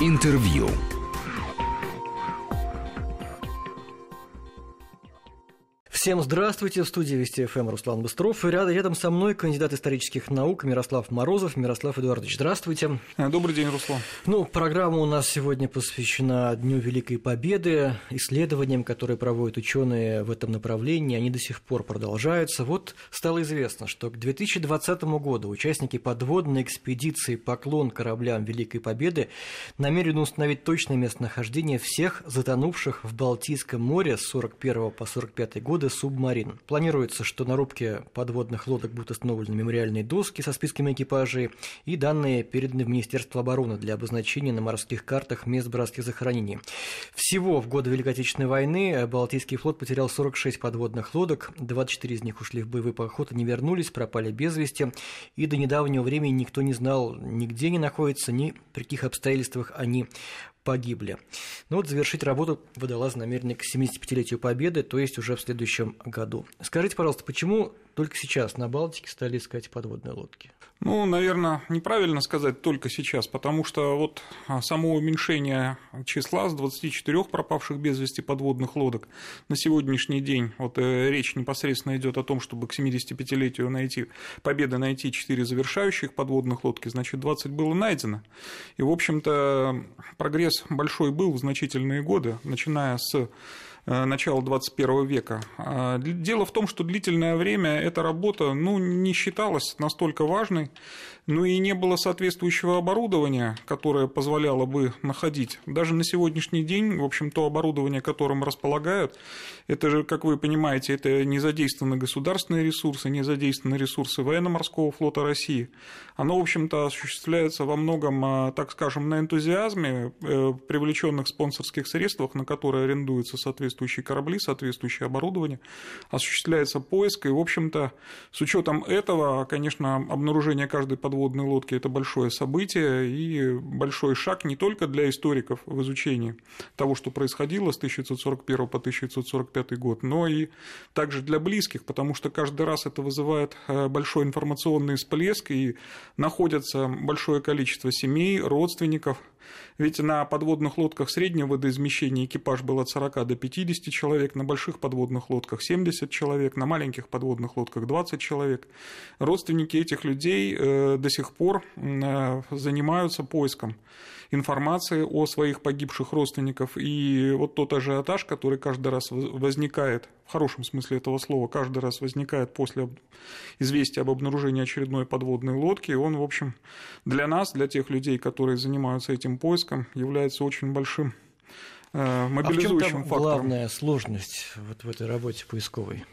Интервью. Всем здравствуйте, в студии Вести ФМ Руслан Быстров. И рядом со мной кандидат исторических наук Мирослав Морозов. Мирослав Эдуардович, здравствуйте. Добрый день, Руслан. Ну, программа у нас сегодня посвящена Дню Великой Победы, исследованиям, которые проводят ученые в этом направлении, они до сих пор продолжаются. Вот стало известно, что к 2020 году участники подводной экспедиции «Поклон кораблям Великой Победы» намерены установить точное местонахождение всех затонувших в Балтийском море с 41 по 45 годы субмарин. Планируется, что на рубке подводных лодок будут установлены мемориальные доски со списками экипажей, и данные переданы в Министерство обороны для обозначения на морских картах мест братских захоронений. Всего в годы Великой Отечественной войны Балтийский флот потерял 46 подводных лодок, 24 из них ушли в боевой поход и не вернулись, пропали без вести, и до недавнего времени никто не знал, нигде не находится, ни при каких обстоятельствах они погибли. Ну вот завершить работу водолаз намерены к 75-летию Победы, то есть уже в следующем году. Скажите, пожалуйста, почему только сейчас на Балтике стали искать подводные лодки? Ну, наверное, неправильно сказать только сейчас, потому что вот а, само уменьшение числа с 24 пропавших без вести подводных лодок на сегодняшний день, вот э, речь непосредственно идет о том, чтобы к 75-летию найти, победы найти 4 завершающих подводных лодки, значит, 20 было найдено. И, в общем-то, прогресс большой был в значительные годы, начиная с начала 21 века. А, дело в том, что длительное время эта работа ну, не считалась настолько важной, ну и не было соответствующего оборудования, которое позволяло бы находить. Даже на сегодняшний день, в общем, то оборудование, которым располагают, это же, как вы понимаете, это не задействованы государственные ресурсы, не задействованы ресурсы военно-морского флота России. Оно, в общем-то, осуществляется во многом, а, так скажем, на энтузиазме, э, привлеченных спонсорских средствах, на которые арендуются соответствующие корабли, соответствующее оборудование, осуществляется поиск, и, в общем-то, с учетом этого, конечно, обнаружение каждой подводной лодки – это большое событие и большой шаг не только для историков в изучении того, что происходило с 1941 по 1945 год, но и также для близких, потому что каждый раз это вызывает э, большой информационный всплеск, и находится большое количество семей, родственников – ведь на подводных лодках среднего водоизмещения экипаж был от 40 до 50 человек, на больших подводных лодках 70 человек, на маленьких подводных лодках 20 человек. Родственники этих людей э, до сих пор э, занимаются поиском информации о своих погибших родственников. И вот тот ажиотаж, который каждый раз возникает, в хорошем смысле этого слова, каждый раз возникает после известия об обнаружении очередной подводной лодки, он, в общем, для нас, для тех людей, которые занимаются этим поиском, является очень большим мобилизующим а в чем там главная сложность вот в этой работе поисковой?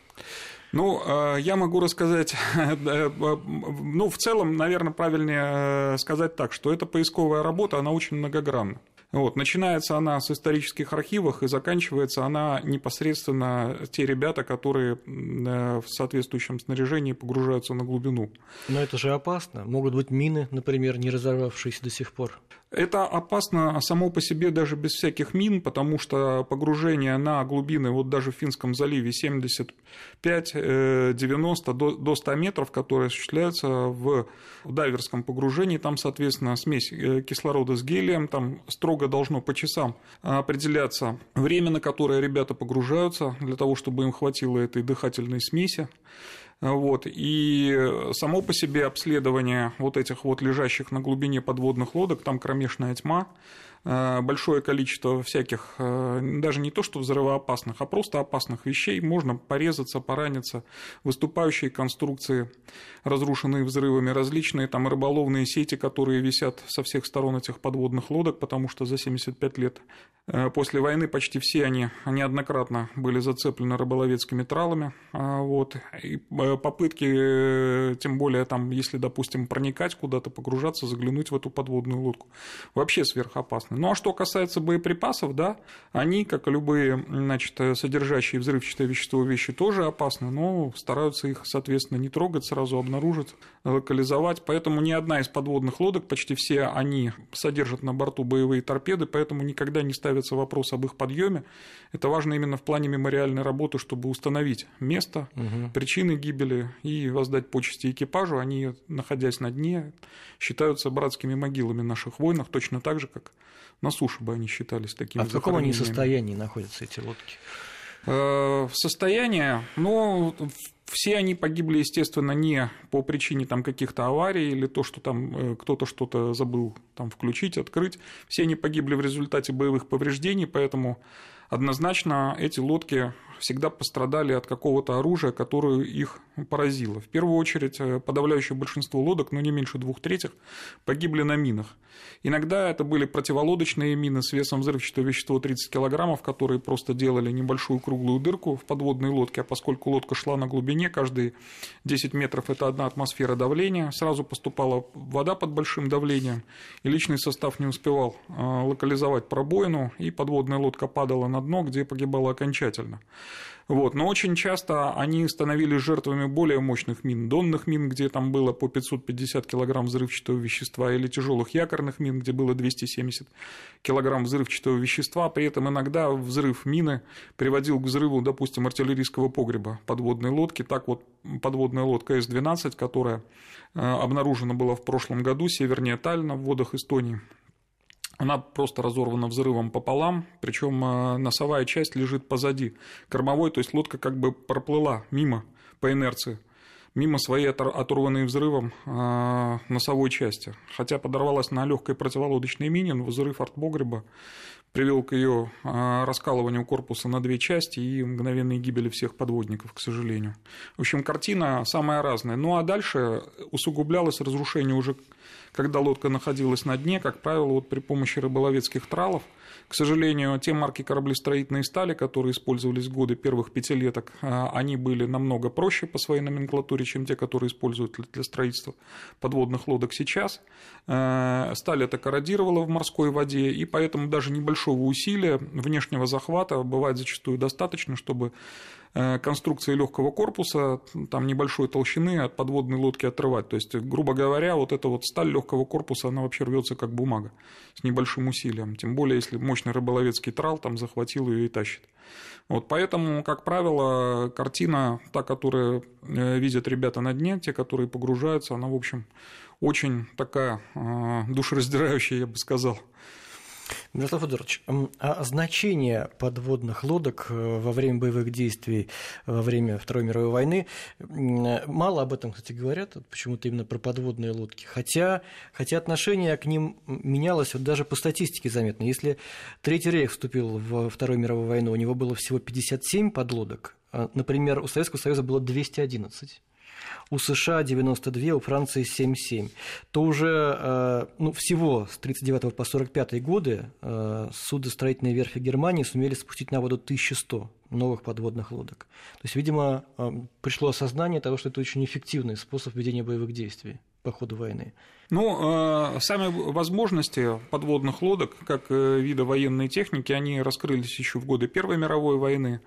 Ну, э, я могу рассказать, э, ну, в целом, наверное, правильнее э, сказать так, что эта поисковая работа, она очень многогранна. Вот, начинается она с исторических архивов и заканчивается она непосредственно те ребята, которые в соответствующем снаряжении погружаются на глубину. Но это же опасно. Могут быть мины, например, не разорвавшиеся до сих пор. Это опасно само по себе даже без всяких мин, потому что погружение на глубины, вот даже в Финском заливе 75-90 до 100 метров, которые осуществляются в дайверском погружении, там, соответственно, смесь э, кислорода с гелием, там строго должно по часам определяться время, на которое ребята погружаются, для того, чтобы им хватило этой дыхательной смеси. Вот. И само по себе обследование вот этих вот лежащих на глубине подводных лодок, там кромешная тьма, Э, большое количество всяких, э, даже не то что взрывоопасных, а просто опасных вещей. Можно порезаться, пораниться. Выступающие конструкции, разрушенные взрывами, различные там рыболовные сети, которые висят со всех сторон этих подводных лодок, потому что за 75 лет э, после войны почти все они неоднократно были зацеплены рыболовецкими тралами. Вот. И попытки, тем более там, если, допустим, проникать куда-то, погружаться, заглянуть в эту подводную лодку, вообще сверхопасно. Ну а что касается боеприпасов, да, они, как и любые, значит, содержащие взрывчатое вещество вещи, тоже опасны, но стараются их, соответственно, не трогать, сразу обнаружить, локализовать. Поэтому ни одна из подводных лодок, почти все они содержат на борту боевые торпеды, поэтому никогда не ставится вопрос об их подъеме. Это важно именно в плане мемориальной работы, чтобы установить место, угу. причины гибели гибели и воздать почести экипажу. Они, находясь на дне, считаются братскими могилами наших воинов, точно так же, как на суше бы они считались такими. А в каком они состоянии находятся, эти лодки? Э, в состоянии, ну, все они погибли, естественно, не по причине там каких-то аварий или то, что там э, кто-то что-то забыл там включить, открыть. Все они погибли в результате боевых повреждений, поэтому однозначно эти лодки всегда пострадали от какого-то оружия, которое их поразило. В первую очередь, э, подавляющее большинство лодок, но не меньше двух третьих, погибли на минах. Иногда это были противолодочные мины с весом взрывчатого вещества 30 килограммов, которые просто делали небольшую круглую дырку в подводной лодке, а поскольку лодка шла на глубине, каждые 10 метров это одна атмосфера давления, сразу поступала вода под большим давлением, и личный состав не успевал э, локализовать пробоину, и подводная лодка падала на дно, где погибала окончательно. Вот. Но очень часто они становились жертвами более мощных мин, донных мин, где там было по 550 килограмм взрывчатого вещества, или тяжелых якорных мин, где было 270 килограмм взрывчатого вещества. При этом иногда взрыв мины приводил к взрыву, допустим, артиллерийского погреба подводной лодки. Так вот, подводная лодка С-12, которая э, обнаружена была в прошлом году севернее Таллина в водах Эстонии, она просто разорвана взрывом пополам, причем э, носовая часть лежит позади кормовой, то есть лодка как бы проплыла мимо по инерции, мимо своей оторванной взрывом э, носовой части. Хотя подорвалась на легкой противолодочной мине, но взрыв артбогреба привел к ее э, раскалыванию корпуса на две части и мгновенной гибели всех подводников, к сожалению. В общем, картина самая разная. Ну а дальше усугублялось разрушение уже когда лодка находилась на дне, как правило, вот при помощи рыболовецких тралов. К сожалению, те марки кораблестроительной стали, которые использовались в годы первых пятилеток, а, они были намного проще по своей номенклатуре, чем те, которые используют для строительства подводных лодок сейчас. А, сталь это корродировала в морской воде, и поэтому даже небольшого усилия внешнего захвата бывает зачастую достаточно, чтобы конструкции легкого корпуса, там небольшой толщины от подводной лодки отрывать. То есть, грубо говоря, вот эта вот сталь легкого корпуса, она вообще рвется как бумага с небольшим усилием. Тем более, если мощный рыболовецкий трал там захватил ее и тащит. Вот, поэтому, как правило, картина, та, которую э, видят ребята на дне, те, которые погружаются, она, в общем, очень такая э, душераздирающая, я бы сказал. Мирослав Федорович, а значение подводных лодок э, во время боевых действий во время Второй мировой войны, мало об этом, кстати, говорят, почему-то именно про подводные лодки, хотя, хотя отношение к ним менялось вот даже по статистике заметно. Если Третий рейх вступил в Вторую мировую войну, у него было всего 57 подлодок, а, например, у Советского Союза было 211 у США 92, у Франции 77, то уже э, ну, всего с 39 по 45 годы э, судостроительные верфи Германии сумели спустить на воду 1100 новых подводных лодок. То есть, видимо, э, пришло осознание того, что это очень эффективный способ ведения боевых действий по ходу войны. Ну, сами возможности подводных лодок, как вида военной техники, они раскрылись еще в годы Первой мировой войны.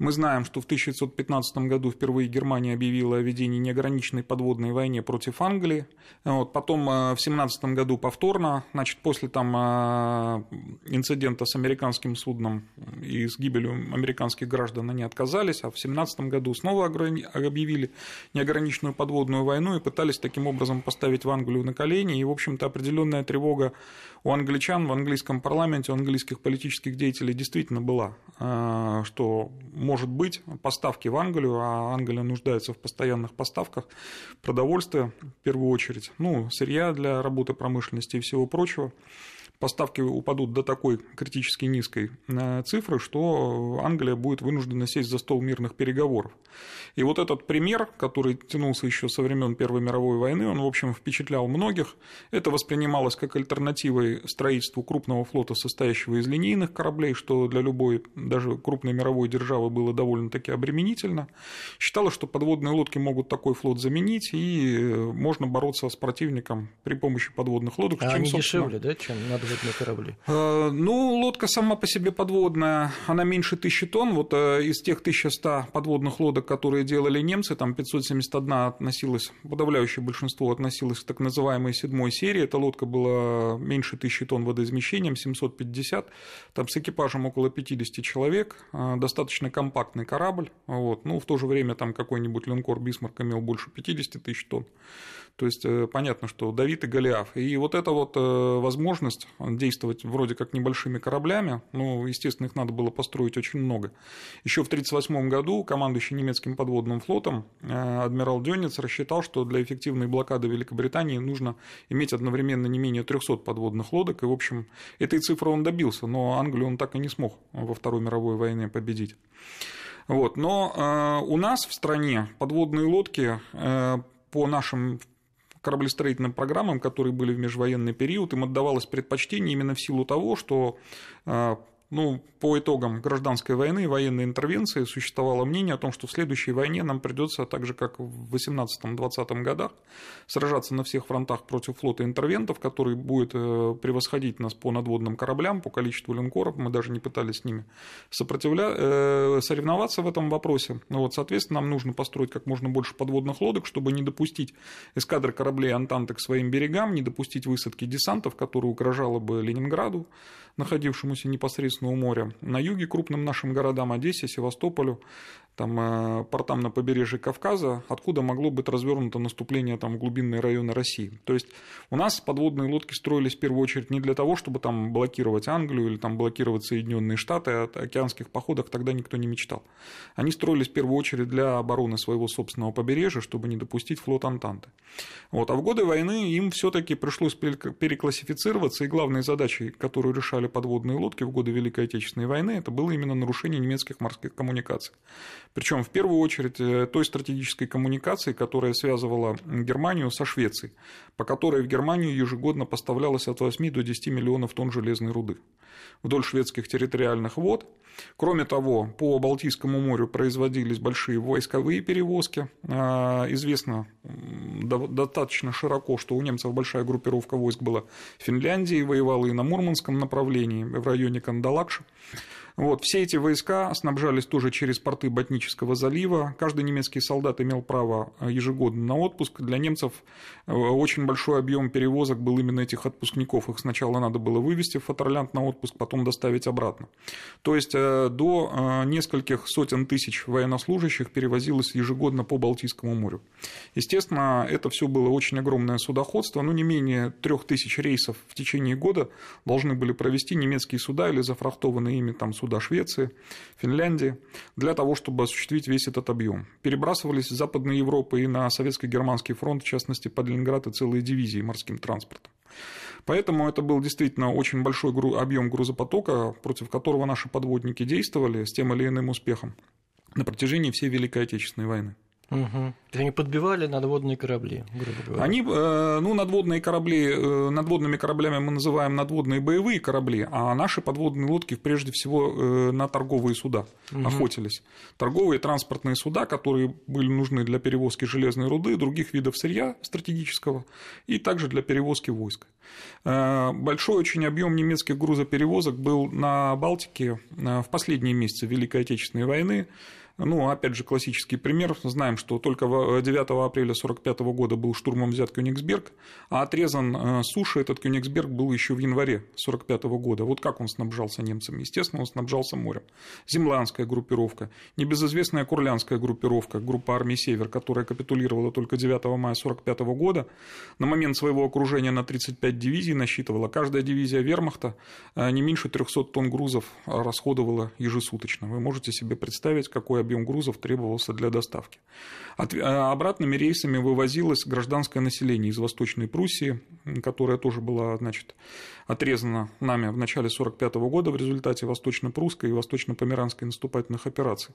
Мы знаем, что в 1915 году впервые Германия объявила о ведении неограниченной подводной войне против Англии. Вот, потом э, в 1917 году повторно, значит, после там э, инцидента с американским судном и с гибелью американских граждан они отказались, а в 1917 году снова объявили неограниченную подводную войну и пытались таким образом поставить в Англию на колени. И, в общем-то, определенная тревога у англичан в английском парламенте, у английских политических деятелей действительно была, э, что может быть поставки в Англию, а Англия нуждается в постоянных поставках продовольствия в первую очередь, ну, сырья для работы промышленности и всего прочего поставки упадут до такой критически низкой э, цифры, что Англия будет вынуждена сесть за стол мирных переговоров. И вот этот пример, который тянулся еще со времен Первой мировой войны, он, в общем, впечатлял многих. Это воспринималось как альтернативой строительству крупного флота, состоящего из линейных кораблей, что для любой, даже крупной мировой державы было довольно-таки обременительно. Считалось, что подводные лодки могут такой флот заменить, и можно бороться с противником при помощи подводных лодок. А чем, они собственно... дешевле, да, чем надо подводные корабли? Э, ну, лодка сама по себе подводная, она меньше тысячи тонн. Вот э, из тех 1100 подводных лодок, которые делали немцы, там 571 относилась, подавляющее большинство относилось к так называемой седьмой серии. Эта лодка была меньше тысячи тонн водоизмещением, 750, там с экипажем около 50 человек, э, достаточно компактный корабль. Вот. Ну, в то же время там какой-нибудь линкор Бисмарк имел больше 50 тысяч тонн. То есть понятно, что Давид и Голиаф. И вот эта вот возможность действовать вроде как небольшими кораблями, ну, естественно, их надо было построить очень много. Еще в 1938 году командующий немецким подводным флотом э, адмирал Дёнец рассчитал, что для эффективной блокады Великобритании нужно иметь одновременно не менее 300 подводных лодок. И, в общем, этой цифры он добился, но Англию он так и не смог во Второй мировой войне победить. Вот. Но у нас в стране подводные лодки по нашим кораблестроительным программам, которые были в межвоенный период, им отдавалось предпочтение именно в силу того, что а, ну, по итогам гражданской войны военной интервенции существовало мнение о том, что в следующей войне нам придется, так же как в 18-20 годах, сражаться на всех фронтах против флота интервентов, который будет э, превосходить нас по надводным кораблям, по количеству линкоров. Мы даже не пытались с ними сопротивля... Э, соревноваться в этом вопросе. Ну, вот, соответственно, нам нужно построить как можно больше подводных лодок, чтобы не допустить эскадры кораблей Антанты к своим берегам, не допустить высадки десантов, которые угрожало бы Ленинграду, находившемуся непосредственно у моря. На юге крупным нашим городам Одессе, Севастополю, там, э, портам на побережье Кавказа, откуда могло быть развернуто наступление там, в глубинные районы России. То есть у нас подводные лодки строились в первую очередь не для того, чтобы там блокировать Англию или там, блокировать Соединенные Штаты, а о океанских походах тогда никто не мечтал. Они строились в первую очередь для обороны своего собственного побережья, чтобы не допустить флот Антанты. Вот. А в годы войны им все-таки пришлось переклассифицироваться, и главной задачей, которую решали подводные лодки в годы Великой Отечественной войны, это было именно нарушение немецких морских коммуникаций. Причем в первую очередь э, той стратегической коммуникации, которая связывала Германию со Швецией, по которой в Германию ежегодно поставлялось от 8 до 10 миллионов тонн железной руды вдоль шведских территориальных вод. Кроме того, по Балтийскому морю производились большие войсковые перевозки. А, известно достаточно широко, что у немцев большая группировка войск была в Финляндии, воевала и на Мурманском направлении, в районе priekšu. Вот, все эти войска снабжались тоже через порты Ботнического залива. Каждый немецкий солдат имел право э, ежегодно на отпуск. Для немцев э, очень большой объем перевозок был именно этих отпускников. Их сначала надо было вывести в Фатерлянд на отпуск, потом доставить обратно. То есть э, до нескольких сотен тысяч военнослужащих перевозилось ежегодно по Балтийскому морю. Естественно, это все было очень огромное судоходство, но не менее трех тысяч рейсов в течение года должны были провести немецкие суда или зафрахтованные ими там суда Швеции, Финляндии, для того, чтобы осуществить весь этот объем. Перебрасывались из Западной Европы и на Советско-Германский фронт, в частности, под Ленинград и целые дивизии морским транспортом. Поэтому это был действительно очень большой объем грузопотока, против которого наши подводники действовали с тем или иным успехом на протяжении всей Великой Отечественной войны. Угу. То есть они подбивали надводные корабли, грубо говоря. Они, э, ну, надводные корабли, э, надводными кораблями мы называем надводные боевые корабли, а наши подводные лодки прежде всего э, на торговые суда угу. охотились. Торговые транспортные суда, которые были нужны для перевозки железной руды, других видов сырья стратегического и также для перевозки войск. Большой очень объем немецких грузоперевозок был на Балтике в последние месяцы Великой Отечественной войны. Ну, опять же, классический пример. Знаем, что только 9 э, апреля 1945 года был штурмом взят Кёнигсберг, а отрезан э, суши этот Кёнигсберг был еще в январе 1945 года. Вот как он снабжался немцами? Естественно, он снабжался морем. Землянская группировка, небезызвестная Курлянская группировка, группа армии «Север», которая капитулировала только 9 мая 1945 года, на момент своего окружения на 35 дивизий насчитывала. Каждая дивизия вермахта э, не меньше 300 тонн грузов расходовала ежесуточно. Вы можете себе представить, какой объем грузов требовался для доставки. От, э, обратными рейсами вывозилось гражданское население из Восточной Пруссии, которая тоже была значит, отрезана нами в начале 1945 года в результате восточно-прусской и восточно-померанской наступательных операций.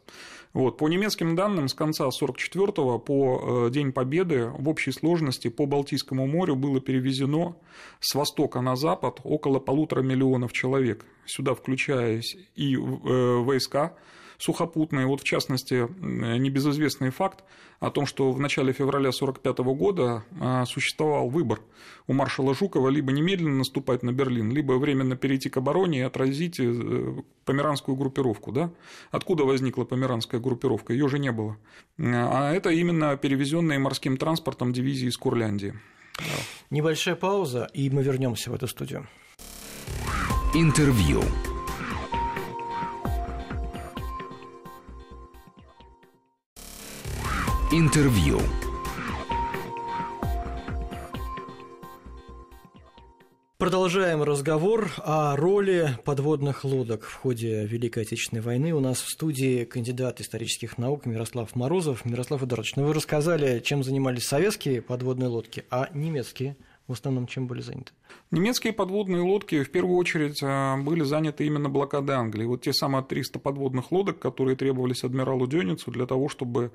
Вот. По немецким данным, с конца 1944 по э, День Победы в общей сложности по Балтийскому морю было перевезено с востока на запад около полутора миллионов человек. Сюда включаясь и э, войска, сухопутные. Вот в частности, небезызвестный факт о том, что в начале февраля 1945 года а, существовал выбор у маршала Жукова либо немедленно наступать на Берлин, либо временно перейти к обороне и отразить э, померанскую группировку. Да? Откуда возникла померанская группировка? Ее же не было. А это именно перевезенные морским транспортом дивизии из Курляндии. Небольшая пауза, и мы вернемся в эту студию. Интервью. Интервью. Продолжаем разговор о роли подводных лодок в ходе Великой Отечественной войны. У нас в студии кандидат исторических наук Мирослав Морозов. Мирослав Эдуардович, ну вы рассказали, чем занимались советские подводные лодки, а немецкие в основном чем были заняты? Немецкие подводные лодки в первую очередь а, были заняты именно блокадой Англии. Вот те самые 300 подводных лодок, которые требовались адмиралу Дёницу для того, чтобы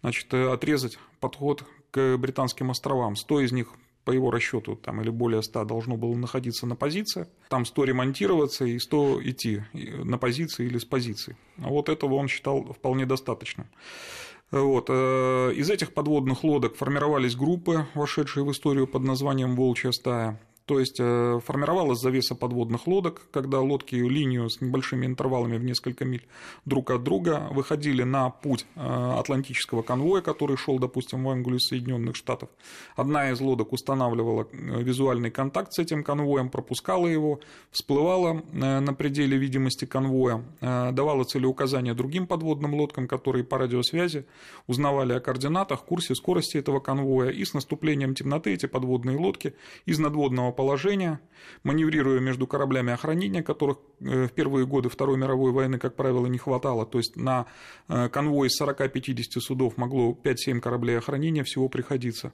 значит, отрезать подход к британским островам. 100 из них по его расчету, там, или более 100 должно было находиться на позиции, там 100 ремонтироваться и 100 идти на позиции или с позиции. Вот этого он считал вполне достаточным. Вот. Э, из этих подводных лодок формировались группы, вошедшие в историю под названием «Волчья стая». То есть э, формировалась завеса подводных лодок, когда лодки линию с небольшими интервалами в несколько миль друг от друга выходили на путь э, атлантического конвоя, который шел, допустим, в Англию Соединенных Штатов. Одна из лодок устанавливала э, визуальный контакт с этим конвоем, пропускала его, всплывала на пределе видимости конвоя, давала целеуказания другим подводным лодкам, которые по радиосвязи узнавали о координатах, курсе, скорости этого конвоя, и с наступлением темноты эти подводные лодки из надводного положения, маневрируя между кораблями охранения, которых э, в первые годы Второй мировой войны, как правило, не хватало. То есть на э, конвой из 40-50 судов могло 5-7 кораблей охранения всего приходиться.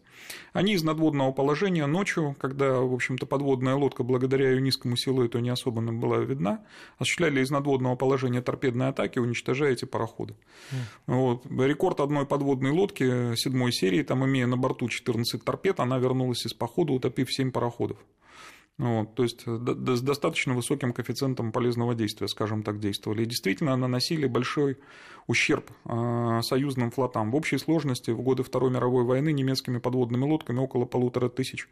Они из надводного положения ночью, когда, в общем-то, подводная лодка, благодаря ее низкому силуэту, не особо была видна, осуществляли из надводного положения торпедные атаки, уничтожая эти пароходы. Mm. Вот. Рекорд одной подводной лодки седьмой серии, там, имея на борту 14 торпед, она вернулась из похода, утопив 7 пароходов. Вот, то есть с достаточно высоким коэффициентом полезного действия, скажем так, действовали. И действительно наносили большой ущерб а, союзным флотам. В общей сложности в годы Второй мировой войны немецкими подводными лодками около полутора тысяч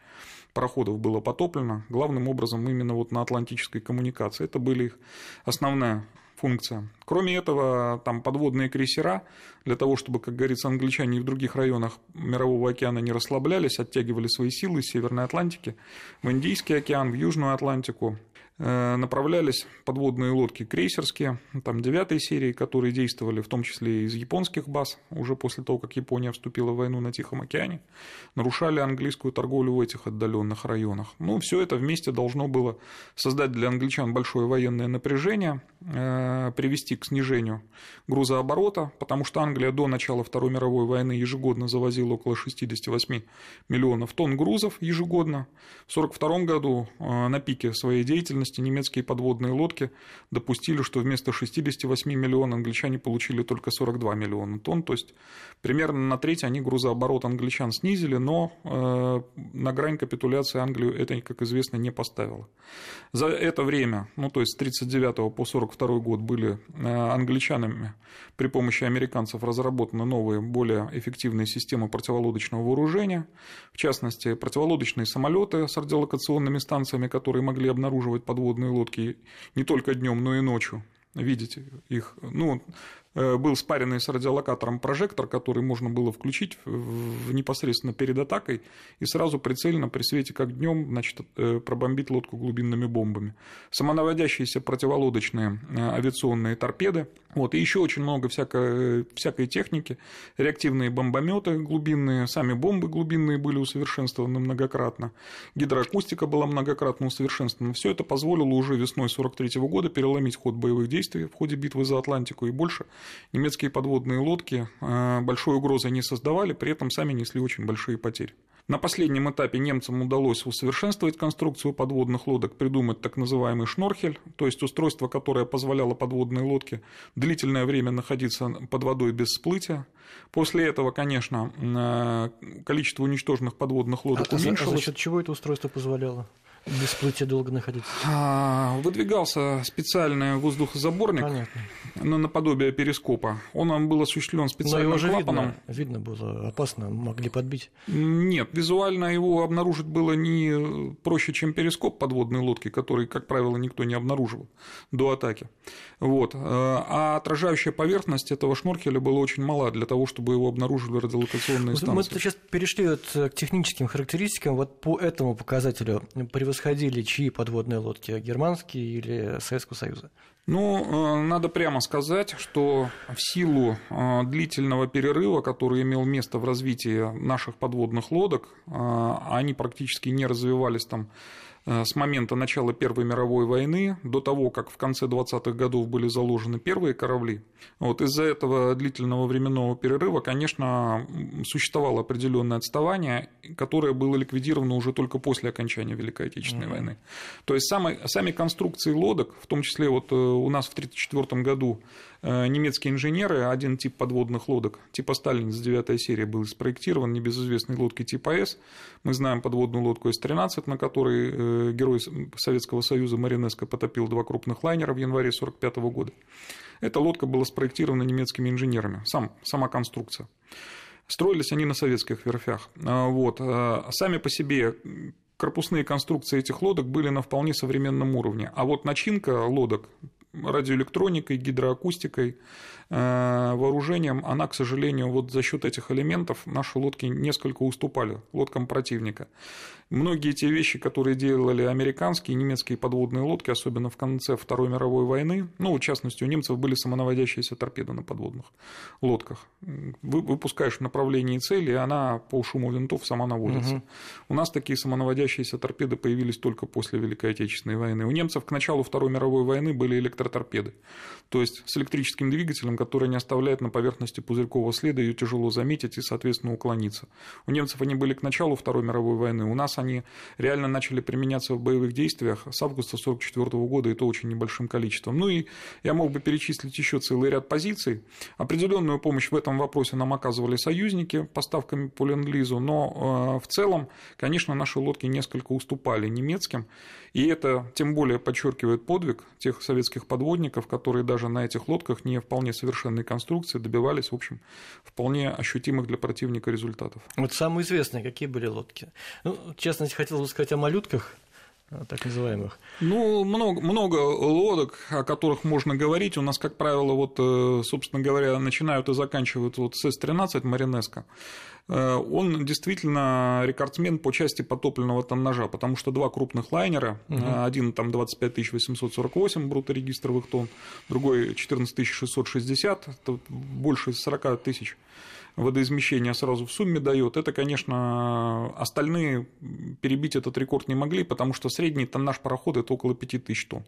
пароходов было потоплено, главным образом именно вот на Атлантической коммуникации. Это были их основная функция. Кроме этого, там подводные крейсера, для того, чтобы, как говорится, англичане и в других районах Мирового океана не расслаблялись, оттягивали свои силы из Северной Атлантики в Индийский океан, в Южную Атлантику, направлялись подводные лодки крейсерские, там девятой серии, которые действовали в том числе из японских баз, уже после того, как Япония вступила в войну на Тихом океане, нарушали английскую торговлю в этих отдаленных районах. Ну, все это вместе должно было создать для англичан большое военное напряжение, э, привести к снижению грузооборота, потому что Англия до начала Второй мировой войны ежегодно завозила около 68 миллионов тонн грузов ежегодно. В 1942 году э, на пике своей деятельности деятельности немецкие подводные лодки допустили, что вместо 68 миллионов англичане получили только 42 миллиона тонн, то есть примерно на треть они грузооборот англичан снизили, но э, на грань капитуляции Англию это, как известно, не поставило. За это время, ну то есть с 1939 по 1942 год были э, англичанами при помощи американцев разработаны новые, более эффективные системы противолодочного вооружения, в частности, противолодочные самолеты с радиолокационными станциями, которые могли обнаруживать подводные лодки не только днем, но и ночью видеть их. Ну, был спаренный с радиолокатором прожектор, который можно было включить в непосредственно перед атакой и сразу прицельно при свете как днем значит, э, пробомбить лодку глубинными бомбами. Самонаводящиеся противолодочные э, авиационные торпеды. Вот, и еще очень много всякой, всякой техники. Реактивные бомбометы глубинные, сами бомбы глубинные были усовершенствованы многократно. Гидроакустика была многократно усовершенствована. Все это позволило уже весной 1943 года переломить ход боевых действий в ходе битвы за Атлантику и больше немецкие подводные лодки э, большой угрозы не создавали, при этом сами несли очень большие потери. На последнем этапе немцам удалось усовершенствовать конструкцию подводных лодок, придумать так называемый шнорхель, то есть устройство, которое позволяло подводной лодке длительное время находиться под водой без всплытия. После этого, конечно, э, количество уничтоженных подводных лодок а, уменьшилось. А за счет чего это устройство позволяло? Без плытия долго находиться? А, выдвигался специальный воздухозаборник, Понятно. Наподобие перископа. Он был осуществлен специальным Но его же клапаном. Видно, видно было опасно, могли подбить. Нет, визуально его обнаружить было не проще, чем перископ подводной лодки, который, как правило, никто не обнаруживал до атаки. Вот. А отражающая поверхность этого шнуркеля была очень мала для того, чтобы его обнаружили радиолокационные станции. Мы сейчас перешли вот к техническим характеристикам. Вот по этому показателю превосходили чьи подводные лодки, германские или Советского Союза? Ну, э, надо прямо сказать, что в силу э, длительного перерыва, который имел место в развитии наших подводных лодок, э, они практически не развивались там с момента начала Первой мировой войны до того, как в конце 20-х годов были заложены первые корабли. Вот из-за этого длительного временного перерыва, конечно, существовало определенное отставание, которое было ликвидировано уже только после окончания Великой Отечественной mm-hmm. войны. То есть сами, сами конструкции лодок, в том числе вот э, у нас в 1934 году Э, немецкие инженеры, один тип подводных лодок, типа Сталин с 9 серии был спроектирован небезызвестной лодки типа С. Мы знаем подводную лодку С-13, на которой э, герой Советского Союза Маринеско потопил два крупных лайнера в январе 1945 года. Эта лодка была спроектирована немецкими инженерами, сам, сама конструкция. Строились они на советских верфях. А, вот. Сами по себе корпусные конструкции этих лодок были на вполне современном уровне. А вот начинка лодок радиоэлектроникой, гидроакустикой, Э, вооружением, она, к сожалению, вот за счет этих элементов наши лодки несколько уступали лодкам противника. Многие те вещи, которые делали американские и немецкие подводные лодки, особенно в конце Второй мировой войны, ну, в частности, у немцев были самонаводящиеся торпеды на подводных лодках. Выпускаешь в направлении цели, и она по шуму винтов сама наводится. Угу. У нас такие самонаводящиеся торпеды появились только после Великой Отечественной войны. У немцев к началу Второй мировой войны были электроторпеды, то есть с электрическим двигателем, который не оставляет на поверхности пузырькового следа, ее тяжело заметить и, соответственно, уклониться. У немцев они были к началу Второй мировой войны, у нас они реально начали применяться в боевых действиях с августа 1944 года, и то очень небольшим количеством. Ну и я мог бы перечислить еще целый ряд позиций. Определенную помощь в этом вопросе нам оказывали союзники поставками по ленд-лизу, но э, в целом, конечно, наши лодки несколько уступали немецким, и это тем более подчеркивает подвиг тех советских подводников, которые даже на этих лодках не вполне совершенной конструкции добивались, в общем, вполне ощутимых для противника результатов. Вот самые известные какие были лодки? Ну, честно, хотел бы сказать о малютках, так называемых? Ну, много, много лодок, о которых можно говорить. У нас, как правило, вот, э, собственно говоря, начинают и заканчивают вот с С-13 Маринеско. Э, он действительно рекордсмен по части потопленного тоннажа, потому что два крупных лайнера, угу. один там 25 848 бруторегистровых тонн, другой 14 660, это больше 40 тысяч водоизмещения сразу в сумме дает. Это, конечно, остальные перебить этот рекорд не могли, потому что средний тоннаж парохода это около 5000 тонн.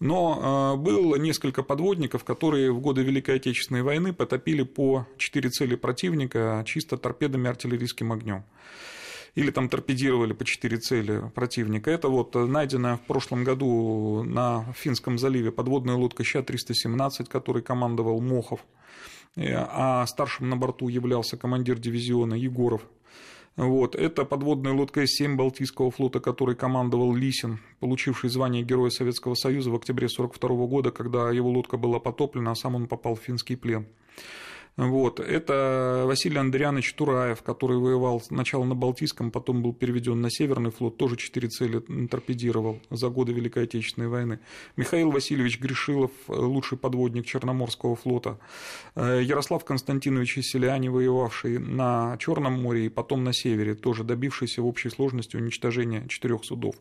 Но э, было несколько подводников, которые в годы Великой Отечественной войны потопили по 4 цели противника чисто торпедами артиллерийским огнем или там торпедировали по четыре цели противника. Это вот найденная в прошлом году на Финском заливе подводная лодка Ща-317, которой командовал Мохов. Э, а старшим на борту являлся командир дивизиона Егоров. Вот. Это подводная лодка С-7 Балтийского флота, которой командовал Лисин, получивший звание Героя Советского Союза в октябре 1942 года, когда его лодка была потоплена, а сам он попал в финский плен. Вот. Это Василий Андрианович Тураев, который воевал сначала на Балтийском, потом был переведен на Северный флот, тоже четыре цели торпедировал за годы Великой Отечественной войны. Михаил Васильевич Гришилов, лучший подводник Черноморского флота. Э, Ярослав Константинович Селяне, воевавший на Черном море и потом на Севере, тоже добившийся в общей сложности уничтожения четырех судов.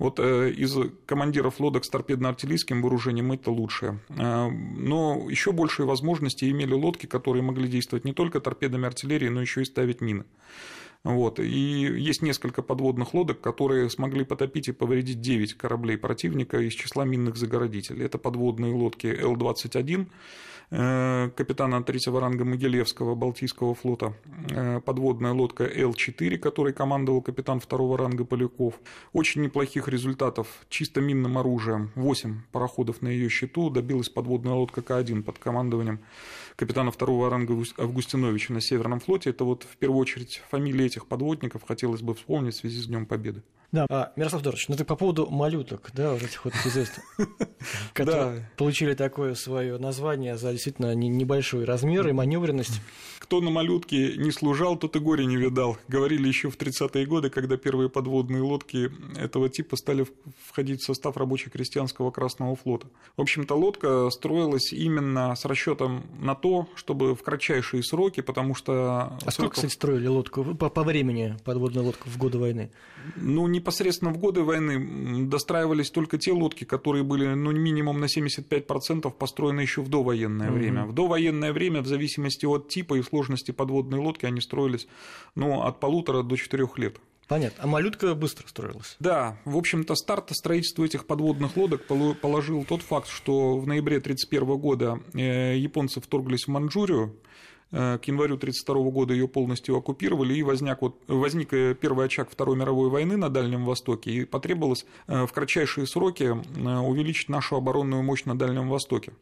Вот э, из командиров лодок с торпедно-артиллерийским вооружением это лучшее. Э, но еще большие возможности имели лодки, которые могли действовать не только торпедами артиллерии, но еще и ставить мины. Вот. И есть несколько подводных лодок, которые смогли потопить и повредить 9 кораблей противника из числа минных загородителей. Это подводные лодки Л-21, Э, капитана третьего ранга Могилевского Балтийского флота, э, подводная лодка Л-4, которой командовал капитан второго ранга Поляков. Очень неплохих результатов чисто минным оружием. 8 пароходов на ее счету добилась подводная лодка К-1 под командованием капитана второго ранга Августиновича на Северном флоте. Это вот в первую очередь фамилии этих подводников хотелось бы вспомнить в связи с Днем Победы. Да, а, Мирослав Дорож, ну ты по поводу малюток, да, вот этих вот известных, которые получили такое свое название за действительно небольшой размер и маневренность. Кто на малютке не служал, тот и горе не видал. Говорили еще в 30-е годы, когда первые подводные лодки этого типа стали входить в состав рабоче-крестьянского Красного флота. В общем-то, лодка строилась именно с расчетом на то, чтобы в кратчайшие сроки, потому что... А сколько, кстати, строили лодку по, по времени, подводную лодку в годы войны? Ну, непосредственно в годы войны достраивались только те лодки, которые были ну, минимум на 75% построены еще в довоенное угу. время. В довоенное время, в зависимости от типа и сложности подводной лодки, они строились ну, от полутора до четырех лет. Понятно. А малютка быстро строилась. Да, в общем-то, старт строительства этих подводных лодок положил тот факт, что в ноябре 1931 года э, японцы вторглись в Манчжурию, к январю 1932 года ее полностью оккупировали, и возник, вот, возник э, первый очаг Второй мировой войны на Дальнем Востоке, и потребовалось э, в кратчайшие сроки увеличить нашу оборонную мощь на Дальнем Востоке,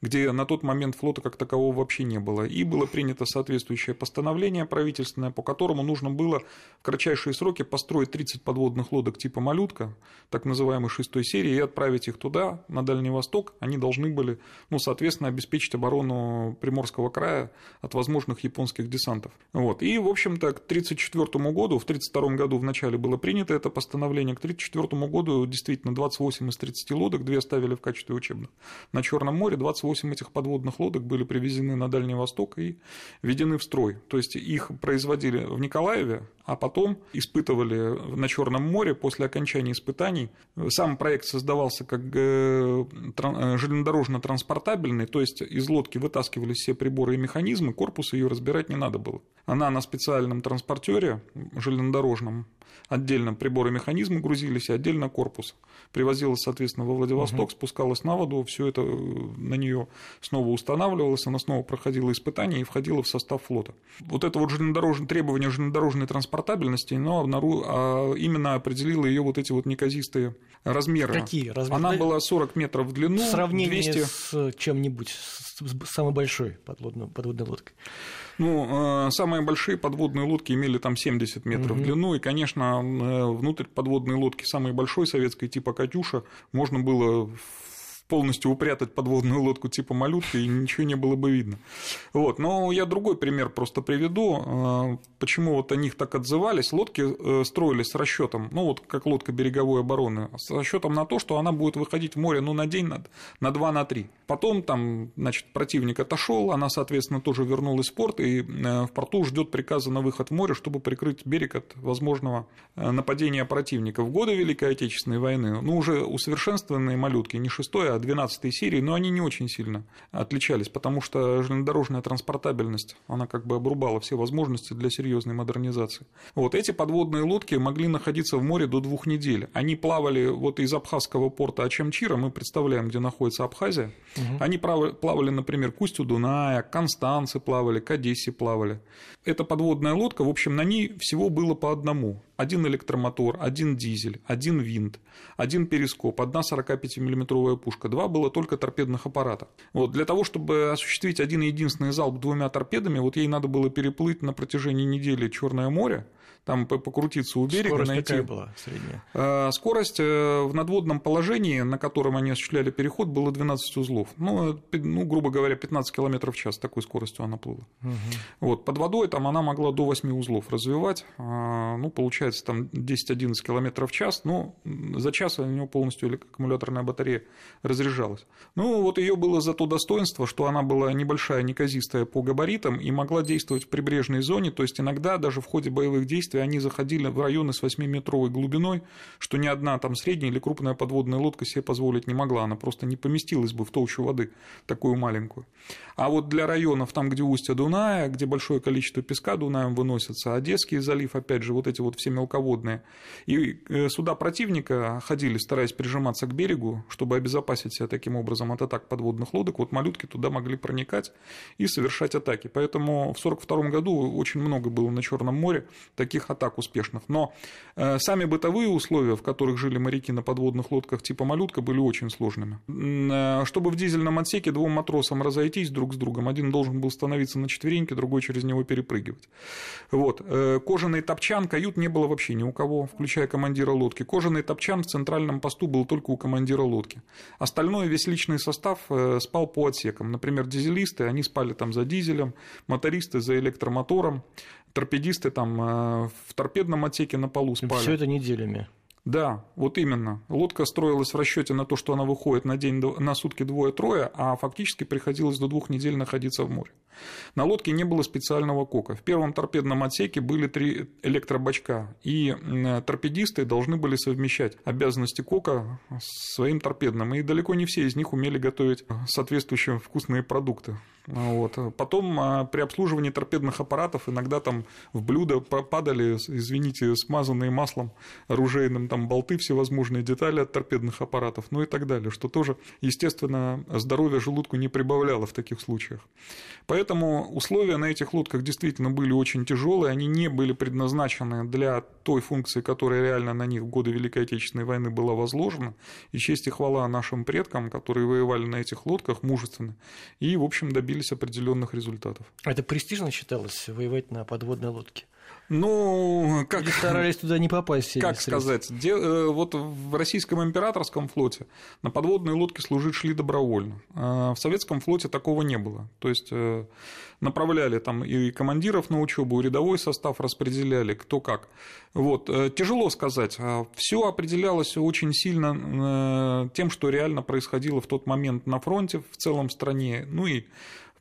где на тот момент флота как такового вообще не было. И было принято соответствующее постановление правительственное, по которому нужно было в кратчайшие сроки построить 30 подводных лодок типа «Малютка», так называемой шестой серии, и отправить их туда, на Дальний Восток. Они должны были, ну, соответственно, обеспечить оборону Приморского края от возможных японских десантов. Вот. И, в общем-то, к 1934 году, в 1932 году вначале было принято это постановление, к 1934 году действительно 28 из 30 лодок, две оставили в качестве учебных. На Черном море 28 этих подводных лодок были привезены на Дальний Восток и введены в строй. То есть их производили в Николаеве, а потом испытывали на Черном море после окончания испытаний. Сам проект создавался как э, э, железнодорожно-транспортабельный, то есть из лодки вытаскивались все приборы и механизмы, корпус ее разбирать не надо было. Она на специальном транспортере железнодорожном отдельно приборы механизмы грузились, и отдельно корпус. Привозилась, соответственно, во Владивосток, угу. спускалась на воду, все это э, на нее снова устанавливалось, она снова проходила испытания и входила в состав флота. Вот это вот железнодорожное требование железнодорожной транспортабельности, но обнару... а именно определило ее вот эти вот неказистые размеры. Какие размеры? Она была 40 метров в длину. В сравнении 200... с чем-нибудь, с самой большой подводной, подводной лодкой. Ну, э, самые большие подводные лодки имели там 70 метров угу. в длину, и, конечно, э, внутрь подводной лодки самой большой советской типа «Катюша» можно было полностью упрятать подводную лодку типа малютка, и ничего не было бы видно. Вот. Но я другой пример просто приведу, э, почему вот о них так отзывались. Лодки э, строились с расчетом, ну вот как лодка береговой обороны, с расчетом на то, что она будет выходить в море ну, на день, на, на 2, на 3. Потом там, значит, противник отошел, она, соответственно, тоже вернулась в порт, и э, в порту ждет приказа на выход в море, чтобы прикрыть берег от возможного нападения противника. В годы Великой Отечественной войны, ну, уже усовершенствованные малютки, не 6, а 12 серии, но они не очень сильно отличались, потому что железнодорожная транспортабельность, она как бы обрубала все возможности для серьезной модернизации. Вот эти подводные лодки могли находиться в море до двух недель. Они плавали вот из абхазского порта Ачамчира, мы представляем, где находится Абхазия. Угу. Они плавали, например, к устью Дуная, к Констанце плавали, к Одессе плавали. Эта подводная лодка, в общем, на ней всего было по одному один электромотор, один дизель, один винт, один перископ, одна 45-миллиметровая пушка, два было только торпедных аппарата. Вот, для того, чтобы осуществить один единственный залп двумя торпедами, вот ей надо было переплыть на протяжении недели Черное море, там покрутиться у берега, Скорость найти. какая была средняя? А, скорость э, в надводном положении, на котором они осуществляли переход, было 12 узлов. Ну, ну грубо говоря, 15 км в час такой скоростью она плыла. Угу. Вот, под водой там она могла до 8 узлов развивать. А, ну, получается, там 10-11 км в час, но за час у нее полностью аккумуляторная батарея разряжалась. Ну, вот ее было за то достоинство, что она была небольшая, неказистая по габаритам и могла действовать в прибрежной зоне, то есть иногда даже в ходе боевых действий и они заходили в районы с 8-метровой глубиной, что ни одна там средняя или крупная подводная лодка себе позволить не могла, она просто не поместилась бы в толщу воды, такую маленькую. А вот для районов, там, где устья Дуная, где большое количество песка Дунаем выносится, Одесский залив, опять же, вот эти вот все мелководные, и э, суда противника ходили, стараясь прижиматься к берегу, чтобы обезопасить себя таким образом от атак подводных лодок, вот малютки туда могли проникать и совершать атаки. Поэтому в 1942 году очень много было на Черном море таких атак успешных. Но э, сами бытовые условия, в которых жили моряки на подводных лодках типа «Малютка», были очень сложными. Э, чтобы в дизельном отсеке двум матросам разойтись друг с другом, один должен был становиться на четвереньки, другой через него перепрыгивать. Вот. Э, кожаный топчан кают не было вообще ни у кого, включая командира лодки. Кожаный топчан в центральном посту был только у командира лодки. Остальное, весь личный состав спал по отсекам. Например, дизелисты, они спали там за дизелем, мотористы за электромотором, торпедисты там э, в торпедном отсеке на полу спали. Все это неделями. Да, вот именно. Лодка строилась в расчете на то, что она выходит на день, на сутки двое-трое, а фактически приходилось до двух недель находиться в море. На лодке не было специального кока. В первом торпедном отсеке были три электробачка, и торпедисты должны были совмещать обязанности кока с своим торпедным, и далеко не все из них умели готовить соответствующие вкусные продукты. Вот. Потом а, при обслуживании торпедных аппаратов иногда там в блюдо падали, извините, смазанные маслом оружейным там болты, всевозможные детали от торпедных аппаратов, ну и так далее, что тоже, естественно, здоровье желудку не прибавляло в таких случаях. Поэтому условия на этих лодках действительно были очень тяжелые, они не были предназначены для той функции, которая реально на них в годы Великой Отечественной войны была возложена, и честь и хвала нашим предкам, которые воевали на этих лодках мужественно, и, в общем, добились добились определенных результатов. А это престижно считалось воевать на подводной лодке? Ну, как... Или старались туда не попасть? Как сказать? Де... Э, вот в российском императорском флоте на подводной лодке служить шли добровольно. А в советском флоте такого не было. То есть э, направляли там и командиров на учебу, и рядовой состав распределяли, кто как. Вот. Э, тяжело сказать. А Все определялось очень сильно тем, что реально происходило в тот момент на фронте, в целом стране, ну и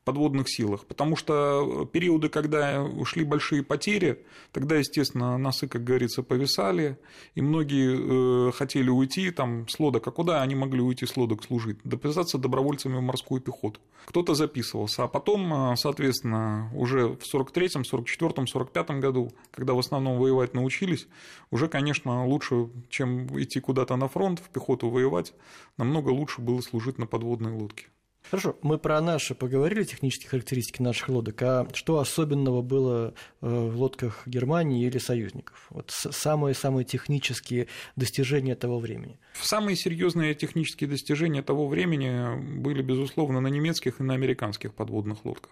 подводных силах, потому что периоды, когда ушли большие потери, тогда, естественно, носы, как говорится, повисали, и многие э, хотели уйти там, с лодок, а куда они могли уйти с лодок служить? Дописаться добровольцами в морскую пехоту. Кто-то записывался, а потом, э, соответственно, уже в 43-м, 44-м, 45-м году, когда в основном воевать научились, уже, конечно, лучше, чем идти куда-то на фронт, в пехоту воевать, намного лучше было служить на подводной лодке. Хорошо, мы про наши поговорили, технические характеристики наших лодок, а что особенного было э, в лодках Германии или союзников? Вот самые-самые технические достижения того времени. Самые серьезные технические достижения того времени были, безусловно, на немецких и на американских подводных лодках.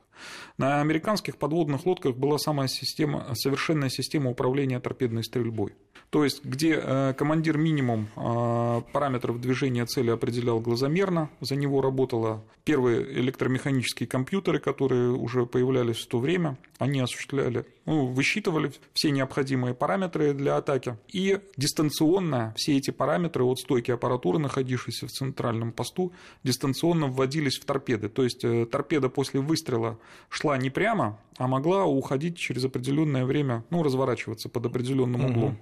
На американских подводных лодках была самая система, совершенная система управления торпедной стрельбой. То есть, где э, командир минимум э, параметров движения цели определял глазомерно, за него работало первые электромеханические компьютеры, которые уже появлялись в то время, они осуществляли, ну, высчитывали все необходимые параметры для атаки. И дистанционно все эти параметры от стойки аппаратуры, находившейся в центральном посту, дистанционно вводились в торпеды. То есть э, торпеда после выстрела шла не прямо, а могла уходить через определенное время, ну, разворачиваться под определенным углом.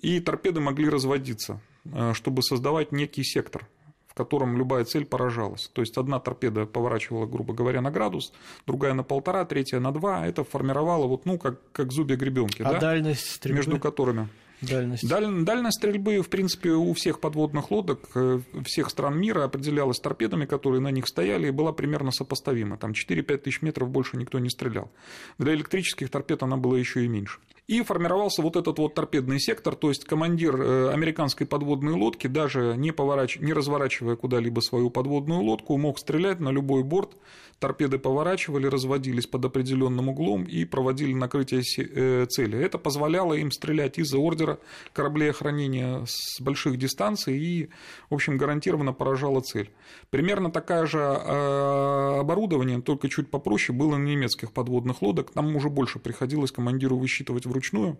И торпеды могли разводиться, э, чтобы создавать некий сектор в котором любая цель поражалась. То есть одна торпеда поворачивала, грубо говоря, на градус, другая на полтора, третья на два. Это формировало вот, ну, как, как зубья гребенки. А да? дальность стрельбы? Между которыми. Дальность. Даль, дальность стрельбы, в принципе, у всех подводных лодок э, всех стран мира определялась торпедами, которые на них стояли, и была примерно сопоставима. Там 4-5 тысяч метров больше никто не стрелял. Для электрических торпед она была еще и меньше. И формировался вот этот вот торпедный сектор, то есть командир э, американской подводной лодки, даже не, поворачив... не разворачивая куда-либо свою подводную лодку, мог стрелять на любой борт торпеды поворачивали, разводились под определенным углом и проводили накрытие э, цели. Это позволяло им стрелять из-за ордера кораблей охранения с больших дистанций и, в общем, гарантированно поражало цель. Примерно такое же э, оборудование, только чуть попроще, было на немецких подводных лодок. Там уже больше приходилось командиру высчитывать вручную.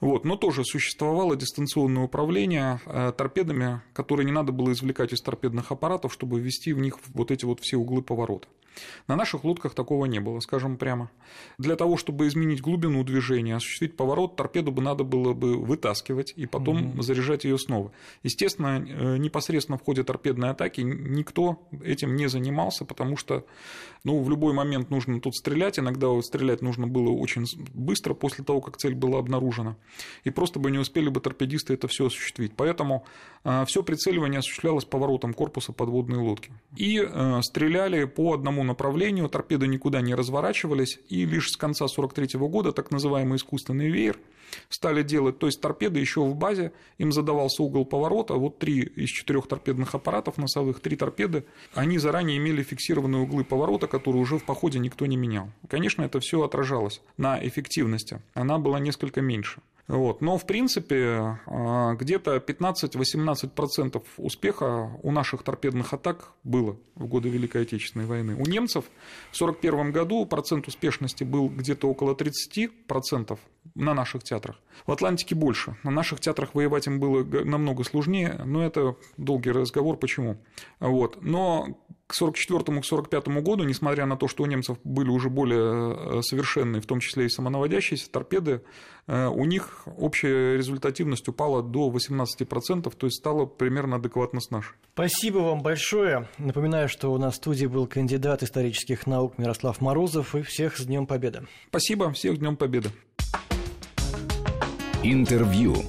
Вот. Но тоже существовало дистанционное управление э, торпедами, которые не надо было извлекать из торпедных аппаратов, чтобы ввести в них вот эти вот все углы поворота. На наших лодках такого не было, скажем прямо. Для того, чтобы изменить глубину движения, осуществить поворот, торпеду бы надо было бы вытаскивать и потом угу. заряжать ее снова. Естественно, э, непосредственно в ходе торпедной атаки никто этим не занимался, потому что ну, в любой момент нужно тут стрелять. Иногда стрелять нужно было очень быстро после того, как цель была обнаружена. И просто бы не успели бы торпедисты это все осуществить. Поэтому э, все прицеливание осуществлялось поворотом корпуса подводной лодки. И э, стреляли по одному направлению, торпеды никуда не разворачивались, и лишь с конца 1943 года так называемый искусственный веер стали делать, то есть торпеды еще в базе, им задавался угол поворота, вот три из четырех торпедных аппаратов носовых, три торпеды, они заранее имели фиксированные углы поворота, которые уже в походе никто не менял. Конечно, это все отражалось на эффективности, она была несколько меньше. Вот. Но, в принципе, а, где-то 15-18% успеха у наших торпедных атак было в годы Великой Отечественной войны. У немцев в 1941 году процент успешности был где-то около 30% на наших театрах. В Атлантике больше. На наших театрах воевать им было намного сложнее, но это долгий разговор, почему. Вот. Но к 1944 к 1945 году, несмотря на то, что у немцев были уже более э, совершенные, в том числе и самонаводящиеся торпеды, э, у них общая результативность упала до 18%, то есть стала примерно адекватно с нашей. Спасибо вам большое. Напоминаю, что у нас в студии был кандидат исторических наук Мирослав Морозов, и всех с Днем Победы. Спасибо, всех с Днем Победы. Интервью.